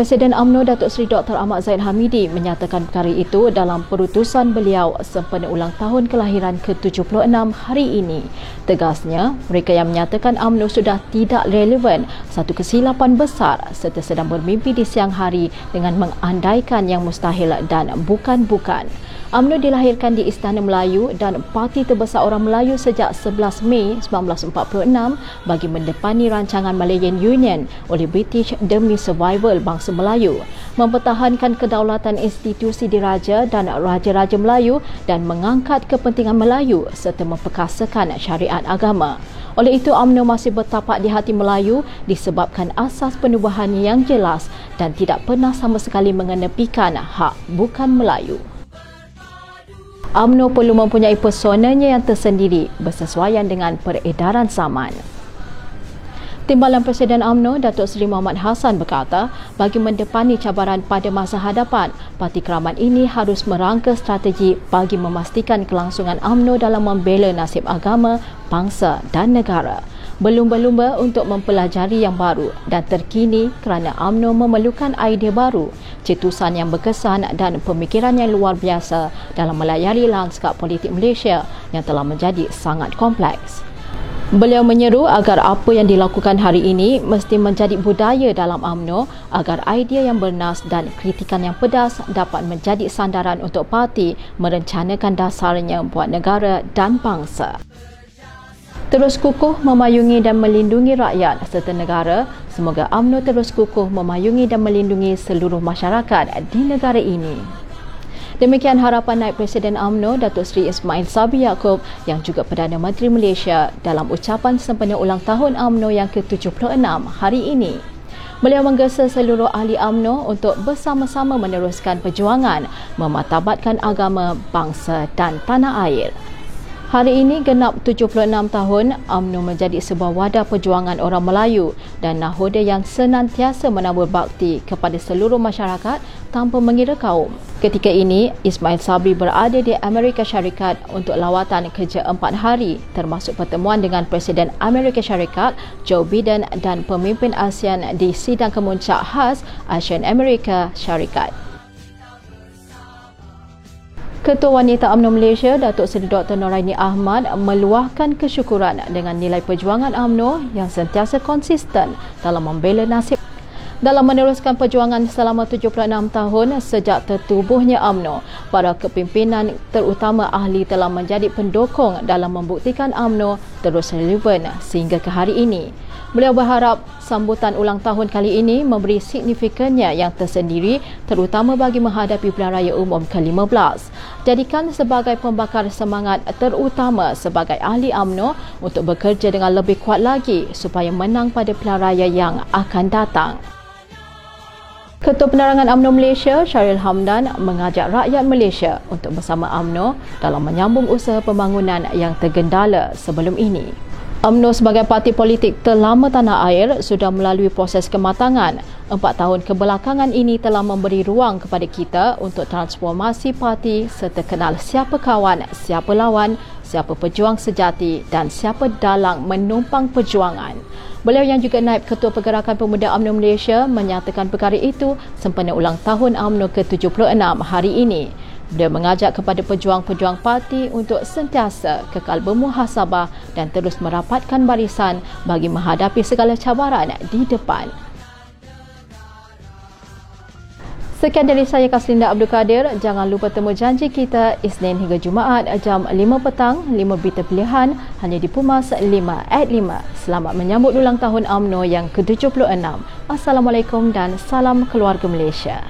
Presiden UMNO Datuk Seri Dr. Ahmad Zaid Hamidi menyatakan perkara itu dalam perutusan beliau sempena ulang tahun kelahiran ke-76 hari ini. Tegasnya, mereka yang menyatakan UMNO sudah tidak relevan satu kesilapan besar serta sedang bermimpi di siang hari dengan mengandaikan yang mustahil dan bukan-bukan. UMNO dilahirkan di Istana Melayu dan parti terbesar orang Melayu sejak 11 Mei 1946 bagi mendepani rancangan Malayan Union oleh British demi survival bangsa Melayu, mempertahankan kedaulatan institusi diraja dan raja-raja Melayu dan mengangkat kepentingan Melayu serta memperkasakan syariat agama. Oleh itu, UMNO masih bertapak di hati Melayu disebabkan asas penubuhannya yang jelas dan tidak pernah sama sekali mengenepikan hak bukan Melayu. UMNO perlu mempunyai personanya yang tersendiri bersesuaian dengan peredaran zaman. Timbalan Presiden UMNO Datuk Seri Muhammad Hassan berkata, bagi mendepani cabaran pada masa hadapan, Parti Keramat ini harus merangka strategi bagi memastikan kelangsungan UMNO dalam membela nasib agama, bangsa dan negara berlumba-lumba untuk mempelajari yang baru dan terkini kerana UMNO memerlukan idea baru, cetusan yang berkesan dan pemikiran yang luar biasa dalam melayari lanskap politik Malaysia yang telah menjadi sangat kompleks. Beliau menyeru agar apa yang dilakukan hari ini mesti menjadi budaya dalam AMNO agar idea yang bernas dan kritikan yang pedas dapat menjadi sandaran untuk parti merencanakan dasarnya buat negara dan bangsa terus kukuh memayungi dan melindungi rakyat serta negara. Semoga UMNO terus kukuh memayungi dan melindungi seluruh masyarakat di negara ini. Demikian harapan Naib Presiden UMNO Datuk Seri Ismail Sabri Yaakob yang juga Perdana Menteri Malaysia dalam ucapan sempena ulang tahun UMNO yang ke-76 hari ini. Beliau menggesa seluruh ahli UMNO untuk bersama-sama meneruskan perjuangan mematabatkan agama, bangsa dan tanah air. Hari ini genap 76 tahun UMNO menjadi sebuah wadah perjuangan orang Melayu dan nahoda yang senantiasa menabur bakti kepada seluruh masyarakat tanpa mengira kaum. Ketika ini, Ismail Sabri berada di Amerika Syarikat untuk lawatan kerja empat hari termasuk pertemuan dengan Presiden Amerika Syarikat Joe Biden dan pemimpin ASEAN di sidang kemuncak khas ASEAN Amerika Syarikat. Ketua Wanita UMNO Malaysia, Datuk Seri Dr. Noraini Ahmad meluahkan kesyukuran dengan nilai perjuangan UMNO yang sentiasa konsisten dalam membela nasib dalam meneruskan perjuangan selama 76 tahun sejak tertubuhnya UMNO, para kepimpinan terutama ahli telah menjadi pendukung dalam membuktikan UMNO terus relevan sehingga ke hari ini. Beliau berharap sambutan ulang tahun kali ini memberi signifikannya yang tersendiri terutama bagi menghadapi pilihan raya umum ke-15. Jadikan sebagai pembakar semangat terutama sebagai ahli AMNO untuk bekerja dengan lebih kuat lagi supaya menang pada pilihan raya yang akan datang. Ketua Penerangan UMNO Malaysia, Syaril Hamdan, mengajak rakyat Malaysia untuk bersama UMNO dalam menyambung usaha pembangunan yang tergendala sebelum ini. UMNO sebagai parti politik terlama tanah air sudah melalui proses kematangan. Empat tahun kebelakangan ini telah memberi ruang kepada kita untuk transformasi parti serta kenal siapa kawan, siapa lawan, siapa pejuang sejati dan siapa dalang menumpang perjuangan. Beliau yang juga naib Ketua Pergerakan Pemuda UMNO Malaysia menyatakan perkara itu sempena ulang tahun UMNO ke-76 hari ini. Beliau mengajak kepada pejuang-pejuang parti untuk sentiasa kekal bermuhasabah dan terus merapatkan barisan bagi menghadapi segala cabaran di depan. Sekian dari saya Kaslinda Abdul Kadir. Jangan lupa temu janji kita Isnin hingga Jumaat jam 5 petang, 5 berita pilihan hanya di Pumas 5 at 5. Selamat menyambut ulang tahun UMNO yang ke-76. Assalamualaikum dan salam keluarga Malaysia.